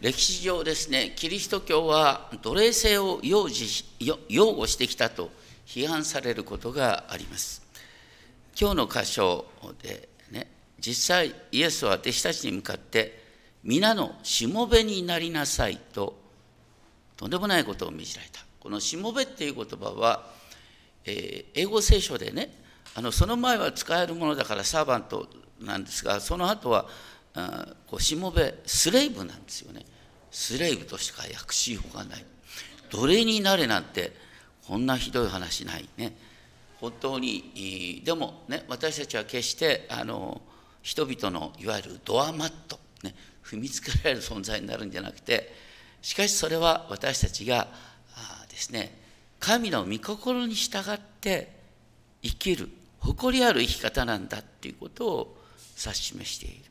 歴史上ですね、キリスト教は奴隷制を擁擁護してきたと批判されることがあります。今日の箇所でね、実際イエスは弟子たちに向かって、皆のしもべになりなさいと、とんでもないことを命じられた。このしもべっていう言葉は、えー、英語聖書でね、あのその前は使えるものだからサーバントなんですが、その後はこうしもべ、スレイブなんですよね。スレイブとしか訳しようがない。奴隷になれなんて、こんなひどい話ないね。本当に、でもね、私たちは決してあの人々のいわゆるドアマット、ね、踏みつけられる存在になるんじゃなくて、しかしそれは私たちがあですね、神の御心に従って生きる、誇りある生き方なんだっていうことを指し示している。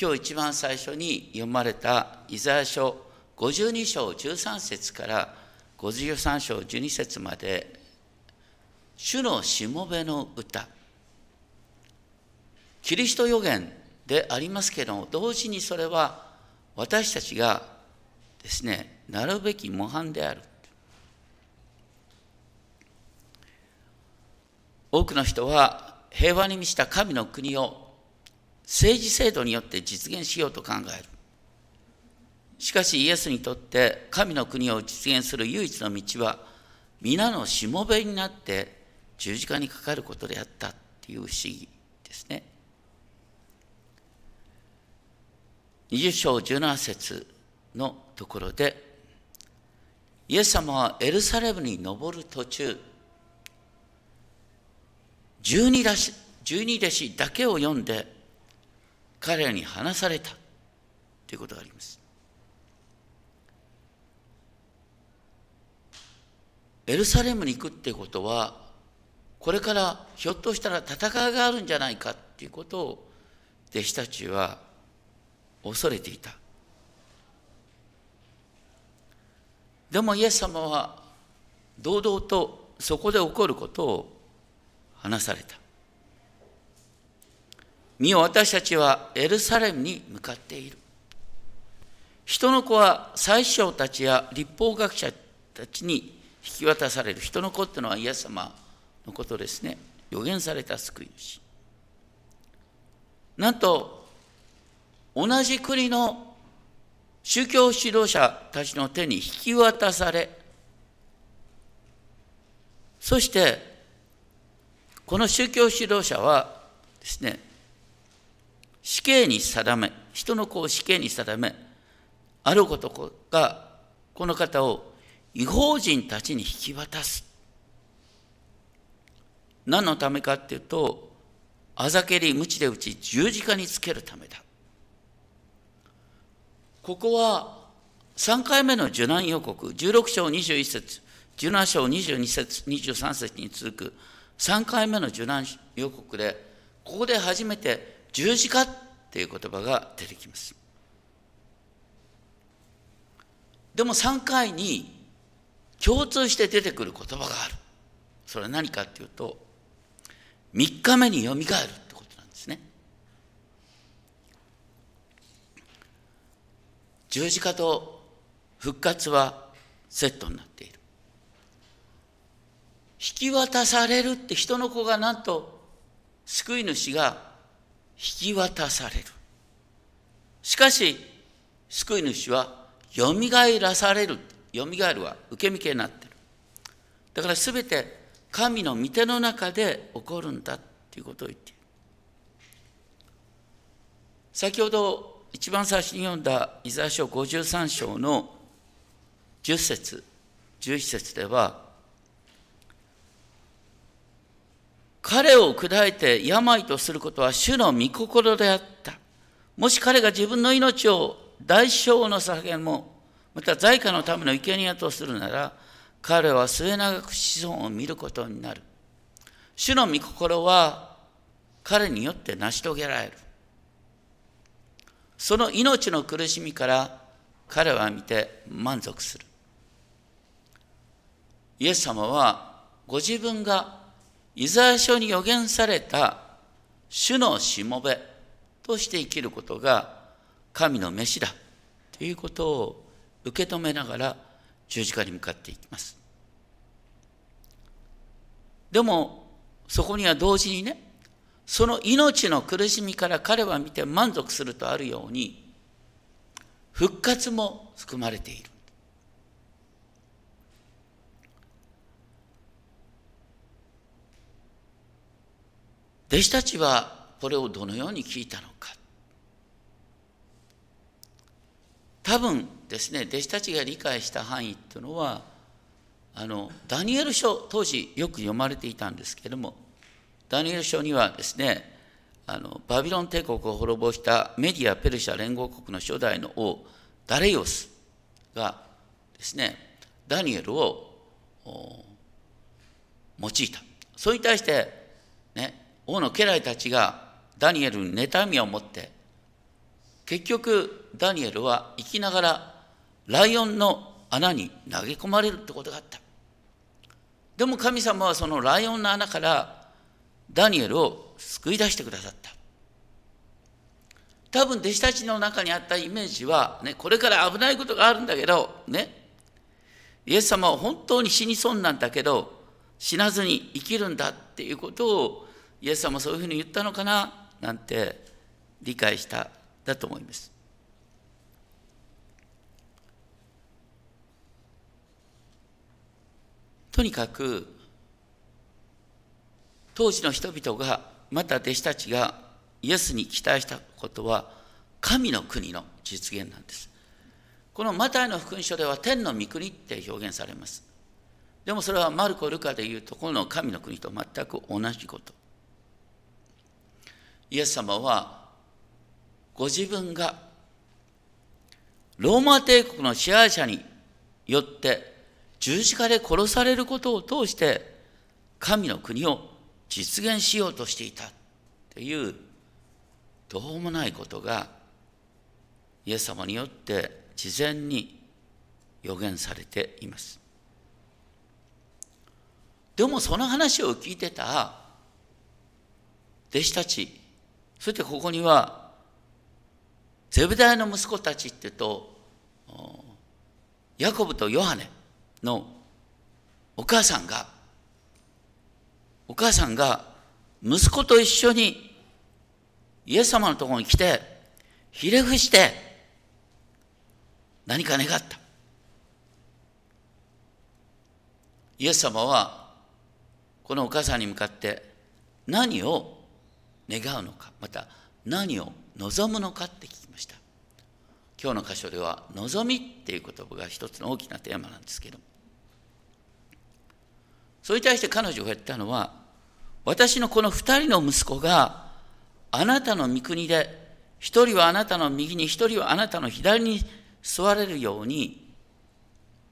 今日一番最初に読まれたイザヤ書52章13節から53章12節まで主のしもべの歌。キリスト予言でありますけど同時にそれは私たちがですねなるべき模範である。多くの人は平和に満ちた神の国を政治制度によって実現しようと考える。しかしイエスにとって神の国を実現する唯一の道は皆のしもべになって十字架にかかることであったっていう不思議ですね。20章17節のところでイエス様はエルサレムに登る途中十二弟子だけを読んで彼らに話されたということがあります。エルサレムに行くってことはこれからひょっとしたら戦いがあるんじゃないかっていうことを弟子たちは恐れていた。でもイエス様は堂々とそこで起こることを話された。見よ私たちはエルサレムに向かっている。人の子は最小たちや立法学者たちに引き渡される。人の子っていうのはイエス様のことですね。予言された救い主。なんと、同じ国の宗教指導者たちの手に引き渡され、そして、この宗教指導者はですね、死刑に定め、人の子を死刑に定め、あることがこの方を違法人たちに引き渡す。何のためかっていうと、あざけり、鞭で打ち、十字架につけるためだ。ここは3回目の受難予告、16章21節、17章22節、23節に続く3回目の受難予告で、ここで初めて十字架っていう言葉が出てきます。でも3回に共通して出てくる言葉がある。それは何かっていうと、3日目によみがえるってことなんですね。十字架と復活はセットになっている。引き渡されるって人の子がなんと救い主が引き渡される。しかし、救い主はよみがえらされる。よみがえるは受け身形になってる。だからすべて神の御手の中で起こるんだっていうことを言っている。先ほど一番最初に読んだイザヤ書53章の10節11節では彼を砕いて病とすることは主の御心であった。もし彼が自分の命を代償の捧げも、また在家のための生贄とするなら、彼は末永く子孫を見ることになる。主の御心は彼によって成し遂げられる。その命の苦しみから彼は見て満足する。イエス様はご自分がイザヤ書に予言された主のしもべとして生きることが神の飯だということを受け止めながら十字架に向かっていきます。でもそこには同時にねその命の苦しみから彼は見て満足するとあるように復活も含まれている。弟子たちはこれをどのように聞いたのか。多分ですね、弟子たちが理解した範囲っていうのは、あのダニエル書、当時よく読まれていたんですけれども、ダニエル書にはですね、あのバビロン帝国を滅ぼしたメディア・ペルシャ連合国の初代の王、ダレイオスがですね、ダニエルを用いた。それに対して、王の家来たちがダニエルに妬みを持って結局ダニエルは生きながらライオンの穴に投げ込まれるってことがあった。でも神様はそのライオンの穴からダニエルを救い出してくださった。多分弟子たちの中にあったイメージは、ね、これから危ないことがあるんだけどねイエス様は本当に死にそうなんだけど死なずに生きるんだっていうことをイエス様そういうふうに言ったのかな？なんて理解しただと思います。とにかく当時の人々がまた弟子たちがイエスに期待したことは神の国の実現なんです。このマタイの福音書では天の御国って表現されます。でもそれはマルコ・ルカでいうところの神の国と全く同じこと。イエス様はご自分がローマ帝国の支配者によって十字架で殺されることを通して神の国を実現しようとしていたっていうどうもないことがイエス様によって事前に予言されています。でもその話を聞いてた弟子たちそしてここにはゼブダイの息子たちっていうとヤコブとヨハネのお母さんがお母さんが息子と一緒にイエス様のところに来てひれ伏して何か願った。イエス様はこのお母さんに向かって何を願うのかまた何を望むのかって聞きました。今日の箇所では「望み」っていう言葉が一つの大きなテーマなんですけど。それに対して彼女が言ったのは私のこの2人の息子があなたの御国で一人はあなたの右に一人はあなたの左に座れるように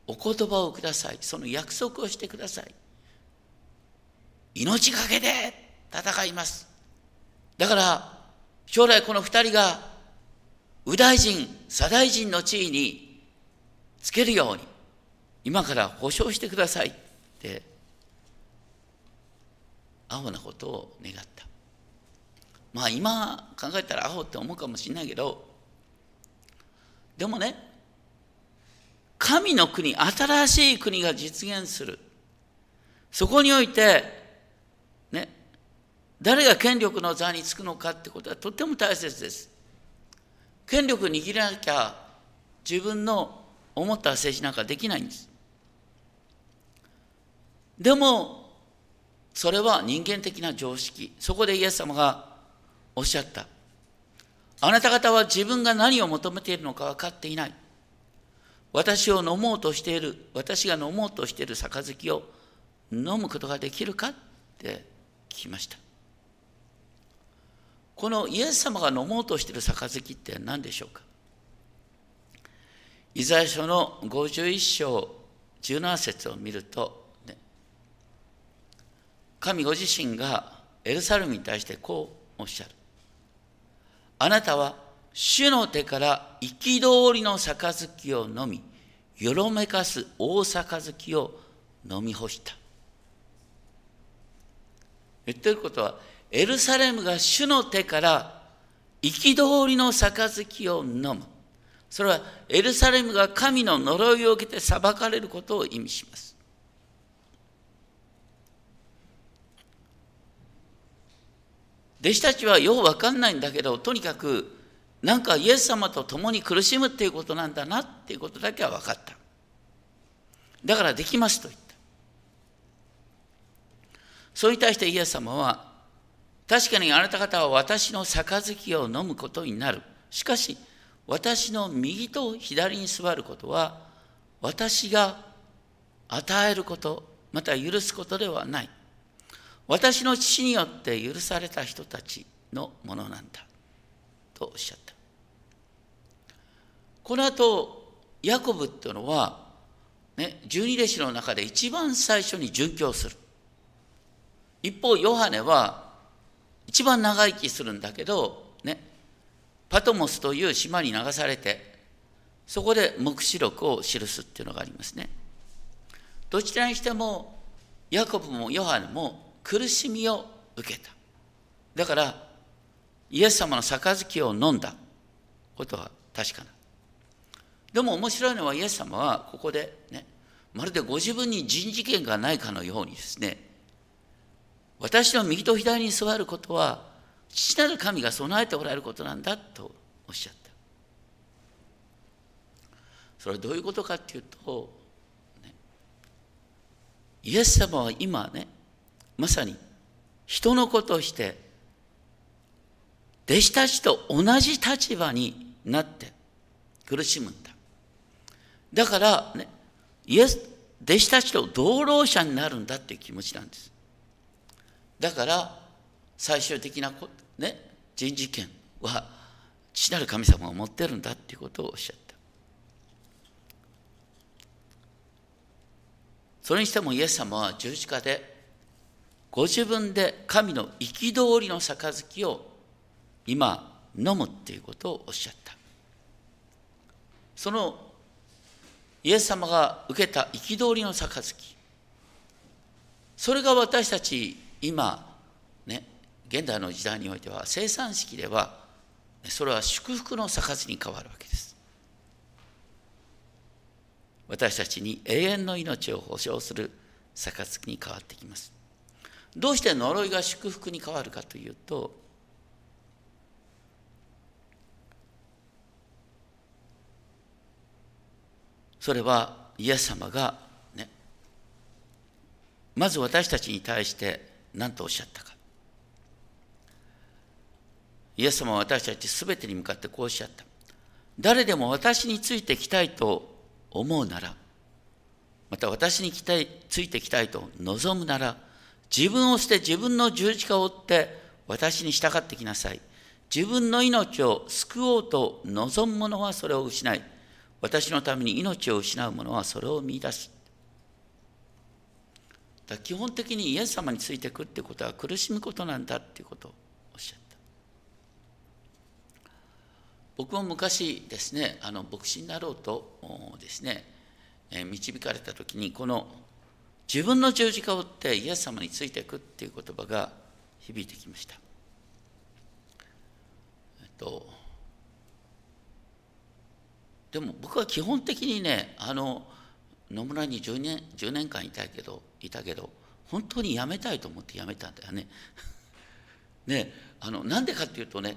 お言葉をください。その約束をしてください。命がけで戦います。だから将来この二人が右大臣左大臣の地位につけるように今から保証してくださいってアホなことを願った。まあ今考えたらアホって思うかもしれないけどでもね神の国新しい国が実現する。そこにおいて誰が権力の座につくのかってことはとても大切です。権力握らなきゃ自分の思った政治なんかできないんです。でもそれは人間的な常識。そこでイエス様がおっしゃった。あなた方は自分が何を求めているのか分かっていない。私を飲もうとしている、私が飲もうとしている杯を飲むことができるかって聞きました。このイエス様が飲もうとしている杯って何でしょうか？イザヤ書の51章17節を見ると、ね、神ご自身がエルサレムに対してこうおっしゃる。あなたは主の手から憤りの杯を飲み、よろめかす大杯を飲み干した。言ってることは、エルサレムが主の手から憤りの杯を飲む。それはエルサレムが神の呪いを受けて裁かれることを意味します。弟子たちはよう分かんないんだけどとにかくなんかイエス様と共に苦しむっていうことなんだなっていうことだけは分かっただからできますと言ったそれに対してイエス様は確かにあなた方は私の杯を飲むことになる。しかし私の右と左に座ることは私が与えることまた許すことではない。私の父によって許された人たちのものなんだ。とおっしゃった。この後ヤコブっていうのは、ね、十二弟子の中で一番最初に殉教する。一方ヨハネは一番長生きするんだけど、ね、パトモスという島に流されてそこで黙示録を記すっていうのがありますねどちらにしてもヤコブもヨハネも苦しみを受けた。だから、イエス様の杯を飲んだことは確かな。でも面白いのはイエス様はここでね、まるでご自分に人事権がないかのようにですね、私の右と左に座ることは、父なる神が備えておられることなんだとおっしゃった。それはどういうことかっていうと、ね、イエス様は今ね、まさに人の子として弟子たちと同じ立場になって苦しむんだ。だからね、イエス、弟子たちと同労者になるんだっていう気持ちなんです。だから最終的なね、人事権は父なる神様が持ってるんだっていうことをおっしゃった。それにしてもイエス様は十字架でご自分で神の憤りの杯を今飲むっていうことをおっしゃったそのイエス様が受けた憤りの杯それが私たち今ね現代の時代においては生産式ではそれは祝福の杯に変わるわけです。私たちに永遠の命を保証する杯に変わってきます。どうして呪いが祝福に変わるかというとそれはイエス様がねまず私たちに対して何とおっしゃったかイエス様は私たち全てに向かってこうおっしゃった誰でも私についてきたいと思うならまた私についてきたいと望むなら自分を捨て自分の十字架を追って私に従ってきなさい。自分の命を救おうと望む者はそれを失い、私のために命を失う者はそれを見出す。だ基本的にイエス様についていくってことは苦しむことなんだっていうことをおっしゃった。僕も昔ですね、あの牧師になろうとですね、導かれた時にこの自分の十字架を追ってイエス様についていくっていう言葉が響いてきました。えっと、でも僕は基本的にねあの野村に10年 ,10 年間いたけどいたけど本当に辞めたいと思って辞めたんだよね。ねあのなんでかっていうとね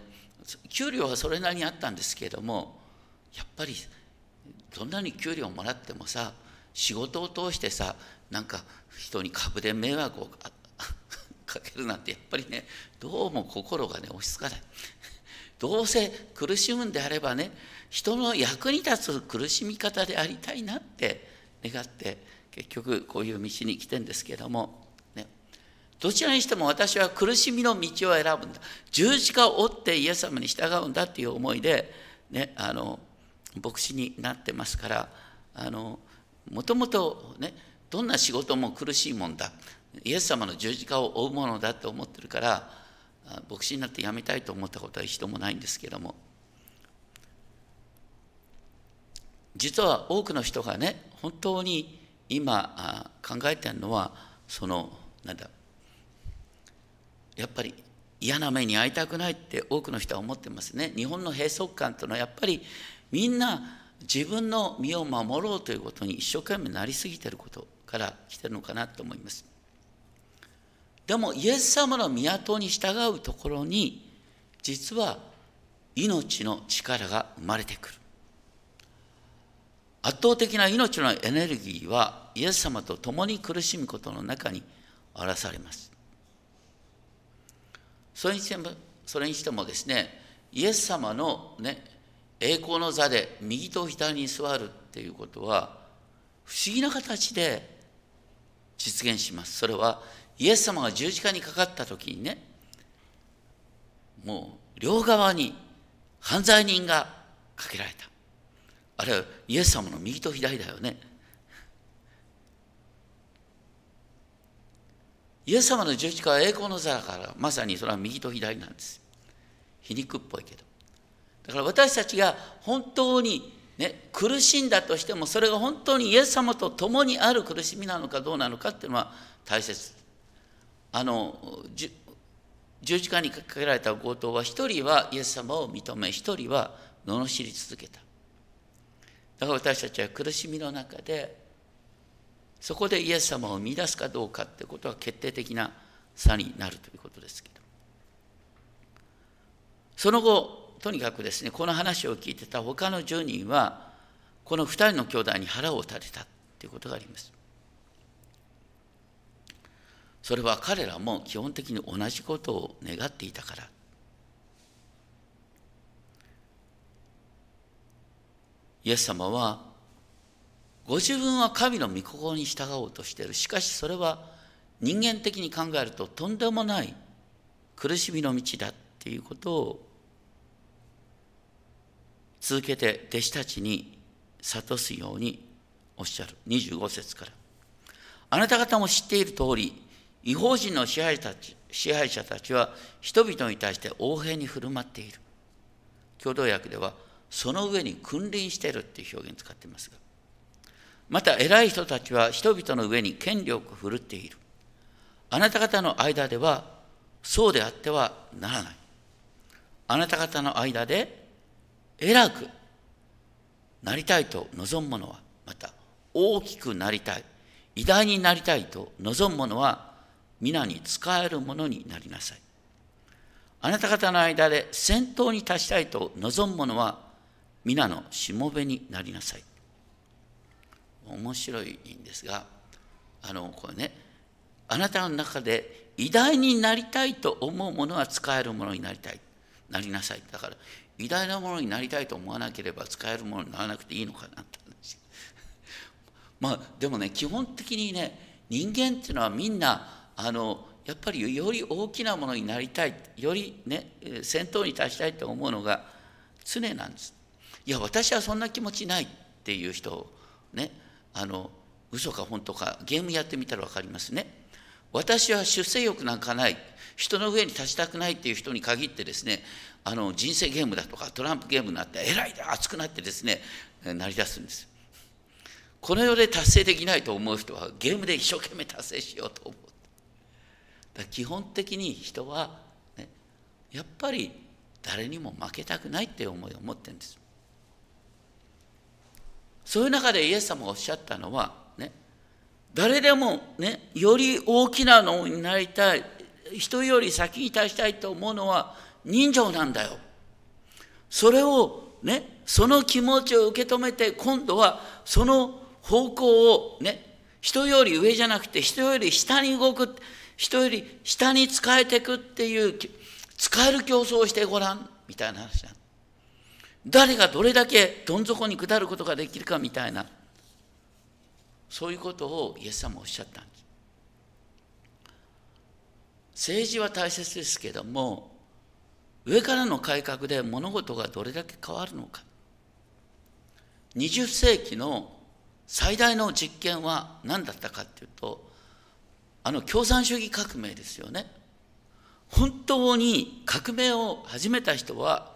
給料はそれなりにあったんですけれどもやっぱりどんなに給料もらってもさ仕事を通してさなんか人に株で迷惑を かけるなんてやっぱりねどうも心がね押し付かない どうせ苦しむんであればね人の役に立つ苦しみ方でありたいなって願って結局こういう道に来てんですけども、ね、どちらにしても私は苦しみの道を選ぶんだ。十字架を追ってイエス様に従うんだっていう思いで、ね、あの牧師になってますからあのもともとねどんな仕事も苦しいもんだ。イエス様の十字架を追うものだと思ってるから牧師になって辞めたいと思ったことは一度もないんですけども。実は多くの人がね本当に今考えてるのはそのなんだやっぱり嫌な目に遭いたくないって多くの人は思ってますね日本の閉塞感というのはやっぱりみんな自分の身を守ろうということに一生懸命なりすぎてることから来てるのかなと思います。でもイエス様の都に従うところに実は命の力が生まれてくる。圧倒的な命のエネルギーはイエス様と共に苦しむことの中に荒らされます。それにしてもそれにしてもですねイエス様のね栄光の座で右と左に座るっていうことは不思議な形で実現します。それはイエス様が十字架にかかった時にねもう両側に犯罪人がかけられた。あれはイエス様の右と左だよね。イエス様の十字架は栄光の座だからまさにそれは右と左なんです。皮肉っぽいけど。だから私たちが本当に、ね、苦しんだとしてもそれが本当にイエス様と共にある苦しみなのかどうなのかっていうのは大切。あの十字架にかけられた強盗は一人はイエス様を認め一人は罵り続けただから私たちは苦しみの中でそこでイエス様を見出すかどうかってことは決定的な差になるということですけど。その後とにかくですねこの話を聞いてた他の10人はこの2人の兄弟に腹を立てたということがあります。それは彼らも基本的に同じことを願っていたから。イエス様はご自分は神の御心に従おうとしている。しかしそれは人間的に考えるととんでもない苦しみの道だっていうことを続けて弟子たちに諭すようにおっしゃる。25節から。あなた方も知っている通り違法人の支配たち支配者たちは人々に対して横柄に振る舞っている。共同訳では、その上に君臨しているっていう表現を使っていますが。また偉い人たちは人々の上に権力を振るっている。あなた方の間ではそうであってはならない。あなた方の間で偉くなりたいと望む者は、また大きくなりたい、偉大になりたいと望む者は、皆に使えるものになりなさい。あなた方の間で先頭に立ちたいと望む者は皆のしもべになりなさい。面白いんですが、あの、これね、あなたの中で偉大になりたいと思うものは使えるものになりたい。なりなさい。だから、偉大なものになりたいと思わなければ使えるものにならなくていいのかなって話。まあ、でもね、基本的にね、人間っていうのはみんなあのやっぱりより大きなものになりたいよりね先頭に立ちたいと思うのが常なんですいや私はそんな気持ちないっていう人ねあの嘘か本当かゲームやってみたら分かりますね。私は出世欲なんかない人の上に立ちたくないっていう人に限ってですねあの人生ゲームだとかトランプゲームになって偉いだ熱くなってですねなりだすんです。この世で達成できないと思う人はゲームで一生懸命達成しようと思う。だ基本的に人は、ね、やっぱり誰にも負けたくないっていう思いを持ってるんです。そういう中でイエス様がおっしゃったのは、ね、誰でも、ね、より大きなのになりたい人より先に立ちたいと思うのは人情なんだよ。それをねその気持ちを受け止めて今度はその方向をね人より上じゃなくて人より下に動く人より下に仕えていくっていう使える競争をしてごらんみたいな話な誰がどれだけどん底に下ることができるかみたいなそういうことをイエス様おっしゃったんです。政治は大切ですけども上からの改革で物事がどれだけ変わるのか。20世紀の最大の実験は何だったかっていうとあの共産主義革命ですよね。本当に革命を始めた人は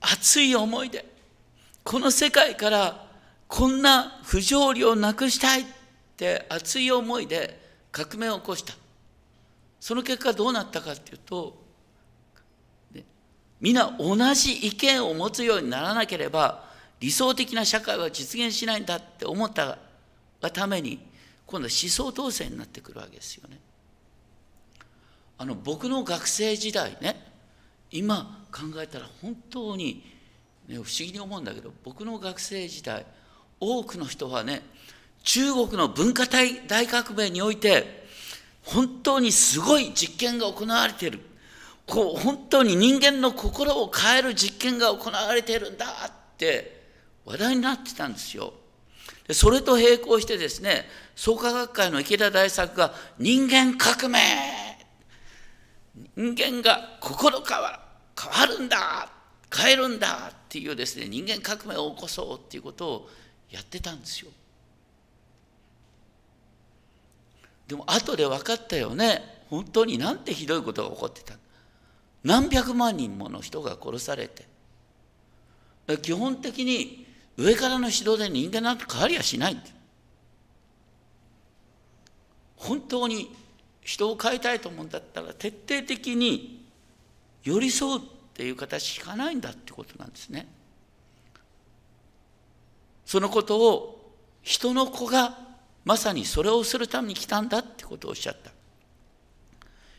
熱い思いでこの世界からこんな不条理をなくしたいって熱い思いで革命を起こしたその結果どうなったかっていうと皆同じ意見を持つようにならなければ理想的な社会は実現しないんだって思ったがために今度は思想統制になってくるわけですよね。あの僕の学生時代ね今考えたら本当に、ね、不思議に思うんだけど僕の学生時代多くの人はね中国の文化大大革命において本当にすごい実験が行われているこう本当に人間の心を変える実験が行われているんだって話題になってたんですよ。それと並行してですね創価学会の池田大作が人間革命人間が心変わ変わるんだ変えるんだっていうですね人間革命を起こそうっていうことをやってたんですよ。でも後で分かったよね。本当になんてひどいことが起こってた何百万人もの人が殺されて。基本的に上からの指導で人間なんて変わりはしない本当に人を変えたいと思うんだったら徹底的に寄り添うっていう形しかないんだってことなんですね。そのことを人の子がまさにそれをするために来たんだってことをおっしゃった。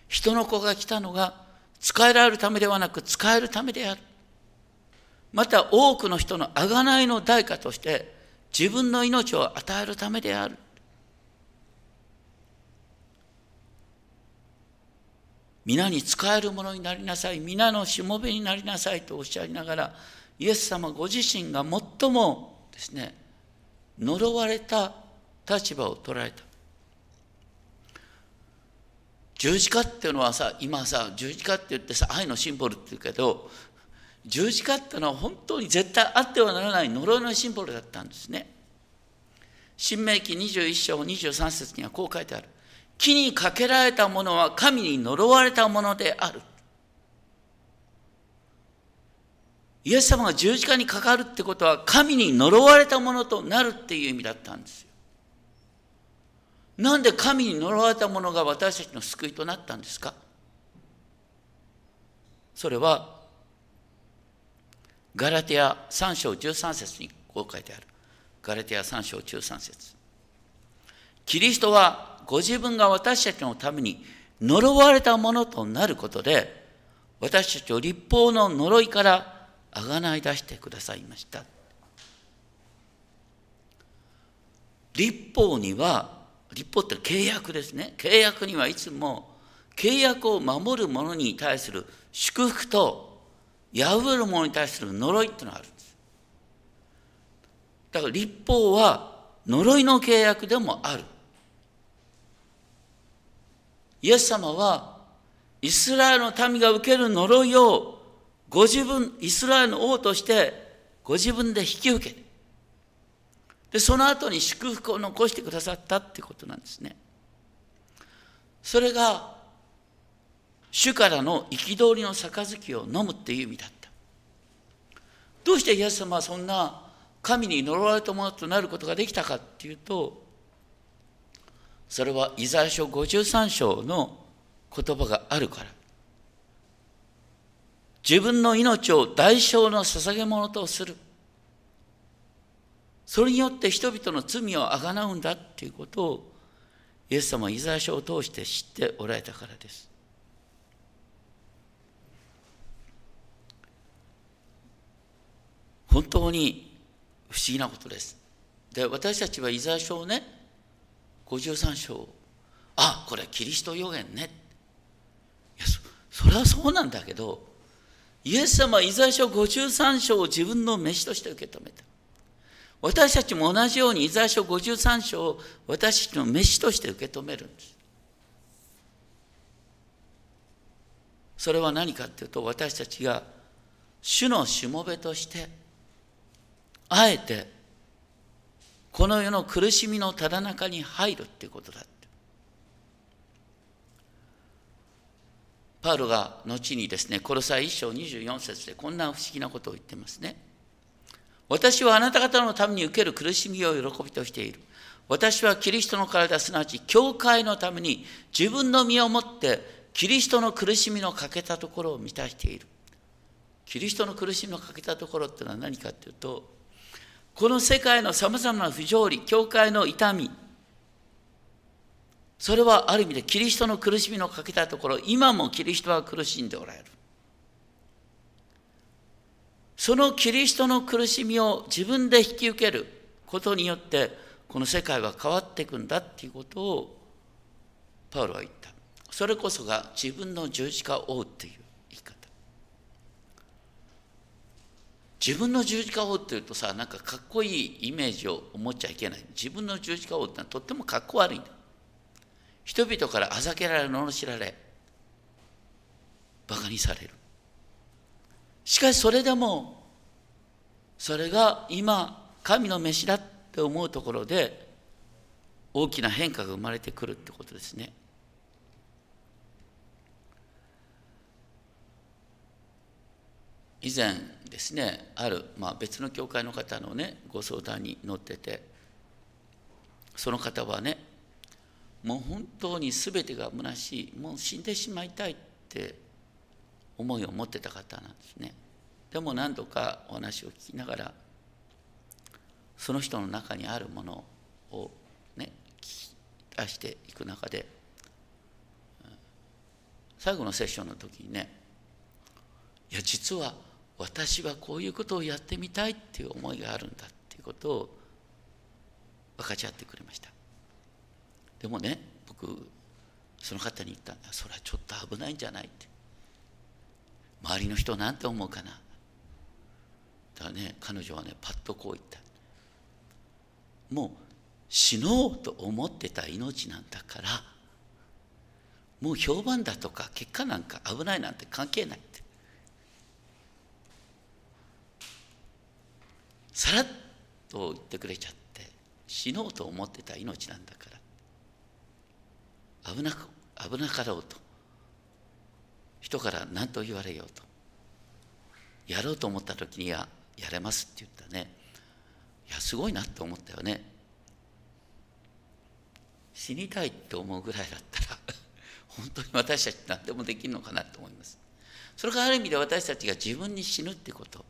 人の子が来たのが使えられるためではなく使えるためである。また多くの人の贖いの代価として自分の命を与えるためである。皆に使えるものになりなさい。皆のしもべになりなさいとおっしゃりながら、イエス様ご自身が最もですね、呪われた立場を取られた。十字架っていうのはさ、今さ、十字架って言ってさ、愛のシンボルって言うけど、十字架っていうのは本当に絶対あってはならない呪いのシンボルだったんですね。新明記21章23節にはこう書いてある。木にかけられたものは神に呪われたものである。イエス様が十字架にかかるってことは神に呪われたものとなるっていう意味だったんですよ。なんで神に呪われたものが私たちの救いとなったんですか？それはガラテア3章13節にこう書いてある。ガラテア3章13節キリストはご自分が私たちのために呪われたものとなることで私たちを立法の呪いからあがない出してくださいました。立法には立法って契約ですね。契約にはいつも契約を守る者に対する祝福と破る者に対する呪いっていうのがあるんです。だから立法は呪いの契約でもある。イエス様はイスラエルの民が受ける呪いをご自分イスラエルの王としてご自分で引き受けでその後に祝福を残してくださったってことなんですね。それが主からの憤りの杯を飲むっていう意味だった。どうしてイエス様はそんな神に呪われたものとなることができたかっていうとそれはイザヤ書53章の言葉があるから自分の命を代償の捧げ物とするそれによって人々の罪をあがなうんだっていうことをイエス様はイザヤ書を通して知っておられたからです。本当に不思議なことです。で私たちはイザヤ書をね53章あこれキリスト予言ねいやそそれはそうなんだけどイエス様はイザヤ書53章を自分の飯として受け止めた。私たちも同じようにイザヤ書53章を私たちの飯として受け止めるんです。それは何かっていうと私たちが主のしもべとしてあえてこの世の苦しみのただ中に入るっていうことだって。パウロが後にですね、コロサイ1章24節でこんな不思議なことを言ってますね。私はあなた方のために受ける苦しみを喜びとしている。私はキリストの体、すなわち教会のために自分の身をもってキリストの苦しみの欠けたところを満たしている。キリストの苦しみの欠けたところっていうのは何かっていうと、この世界のさまざまな不条理教会の痛みそれはある意味でキリストの苦しみのかけたところ今もキリストは苦しんでおられる。そのキリストの苦しみを自分で引き受けることによってこの世界は変わっていくんだっていうことをパウロは言った。それこそが自分の十字架を追うっていう言い方自分の十字架を追っていうとさなんかかっこいいイメージを持っちゃいけない。自分の十字架を追うってのはとってもかっこ悪いんだ。人々からあざけられ罵られバカにされる。しかしそれでもそれが今神の飯だって思うところで大きな変化が生まれてくるってことですね。以前ですねある、まあ、別の教会の方のねご相談に乗っててその方はねもう本当に全てが虚しいもう死んでしまいたいって思いを持ってた方なんですね。でも何度かお話を聞きながらその人の中にあるものをね聞き出していく中で最後のセッションの時にねいや実は私はこういうことをやってみたいっていう思いがあるんだっていうことを分かち合ってくれました。でもね僕その方に言ったんだそれはちょっと危ないんじゃないって。周りの人なんて思うかな。だからね彼女はねパッとこう言った。もう死のうと思ってた命なんだからもう評判だとか結果なんか危ないなんて関係ないってさらっと言ってくれちゃって死のうと思ってた命なんだから。危なく危なかろうと。人から何と言われようと。やろうと思った時にはやれますって言ったね。いやすごいなって思ったよね。死にたいって思うぐらいだったら 本当に私たち何でもできるのかなと思います。それがある意味で私たちが自分に死ぬってこと。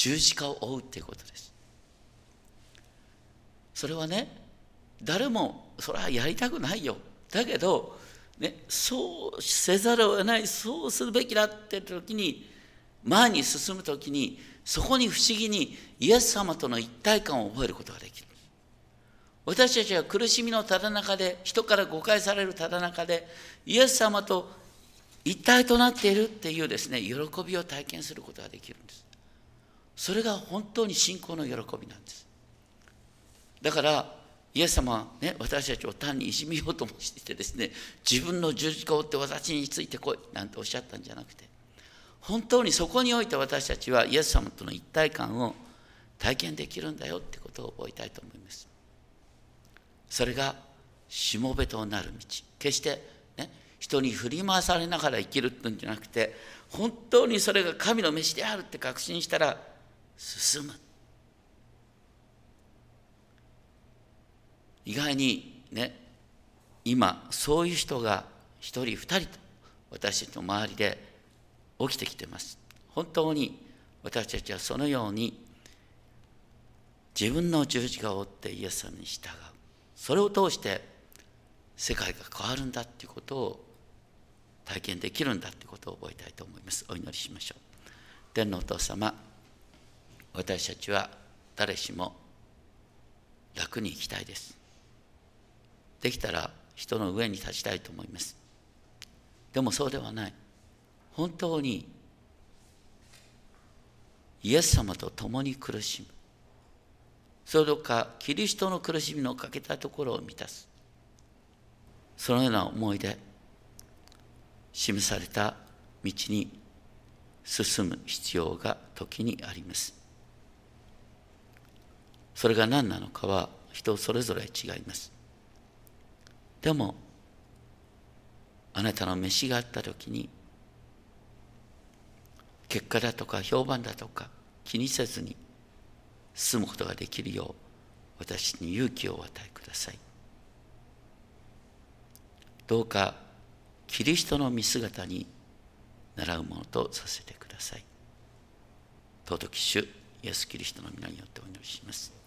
十字架を追うっていうことです。それはね誰もそれはやりたくないよ。だけどねそうせざるを得ないそうするべきだって時に前に進む時にそこに不思議にイエス様との一体感を覚えることができる。私たちは苦しみのただ中で人から誤解されるただ中でイエス様と一体となっているっていうですね喜びを体験することができるんです。それが本当に信仰の喜びなんですだからイエス様はね私たちを単にいじめようともしててですね自分の十字架を追って私についてこいなんておっしゃったんじゃなくて本当にそこにおいて私たちはイエス様との一体感を体験できるんだよってことを覚えたいと思います。それがしもべとなる道。決して、ね、人に振り回されながら生きるってんじゃなくて本当にそれが神の飯であるって確信したら進む。意外にね今そういう人が一人二人と私たちの周りで起きてきてます。本当に私たちはそのように自分の十字架を追ってイエス様に従う。それを通して世界が変わるんだっていうことを体験できるんだっていうことを覚えたいと思います。お祈りしましょう。天のお父様私たちは誰しも楽に生きたいです。できたら人の上に立ちたいと思います。でもそうではない。本当にイエス様と共に苦しむ。それかキリストの苦しみのかけたところを満たす。そのような思いで示された道に進む必要が時にあります。それが何なのかは人それぞれ違います。でもあなたの飯があった時に結果だとか評判だとか気にせずに進むことができるよう私に勇気をお与えください。どうかキリストの見姿に習うものとさせてください。尊き主イエス・キリストの皆によってお祈りします。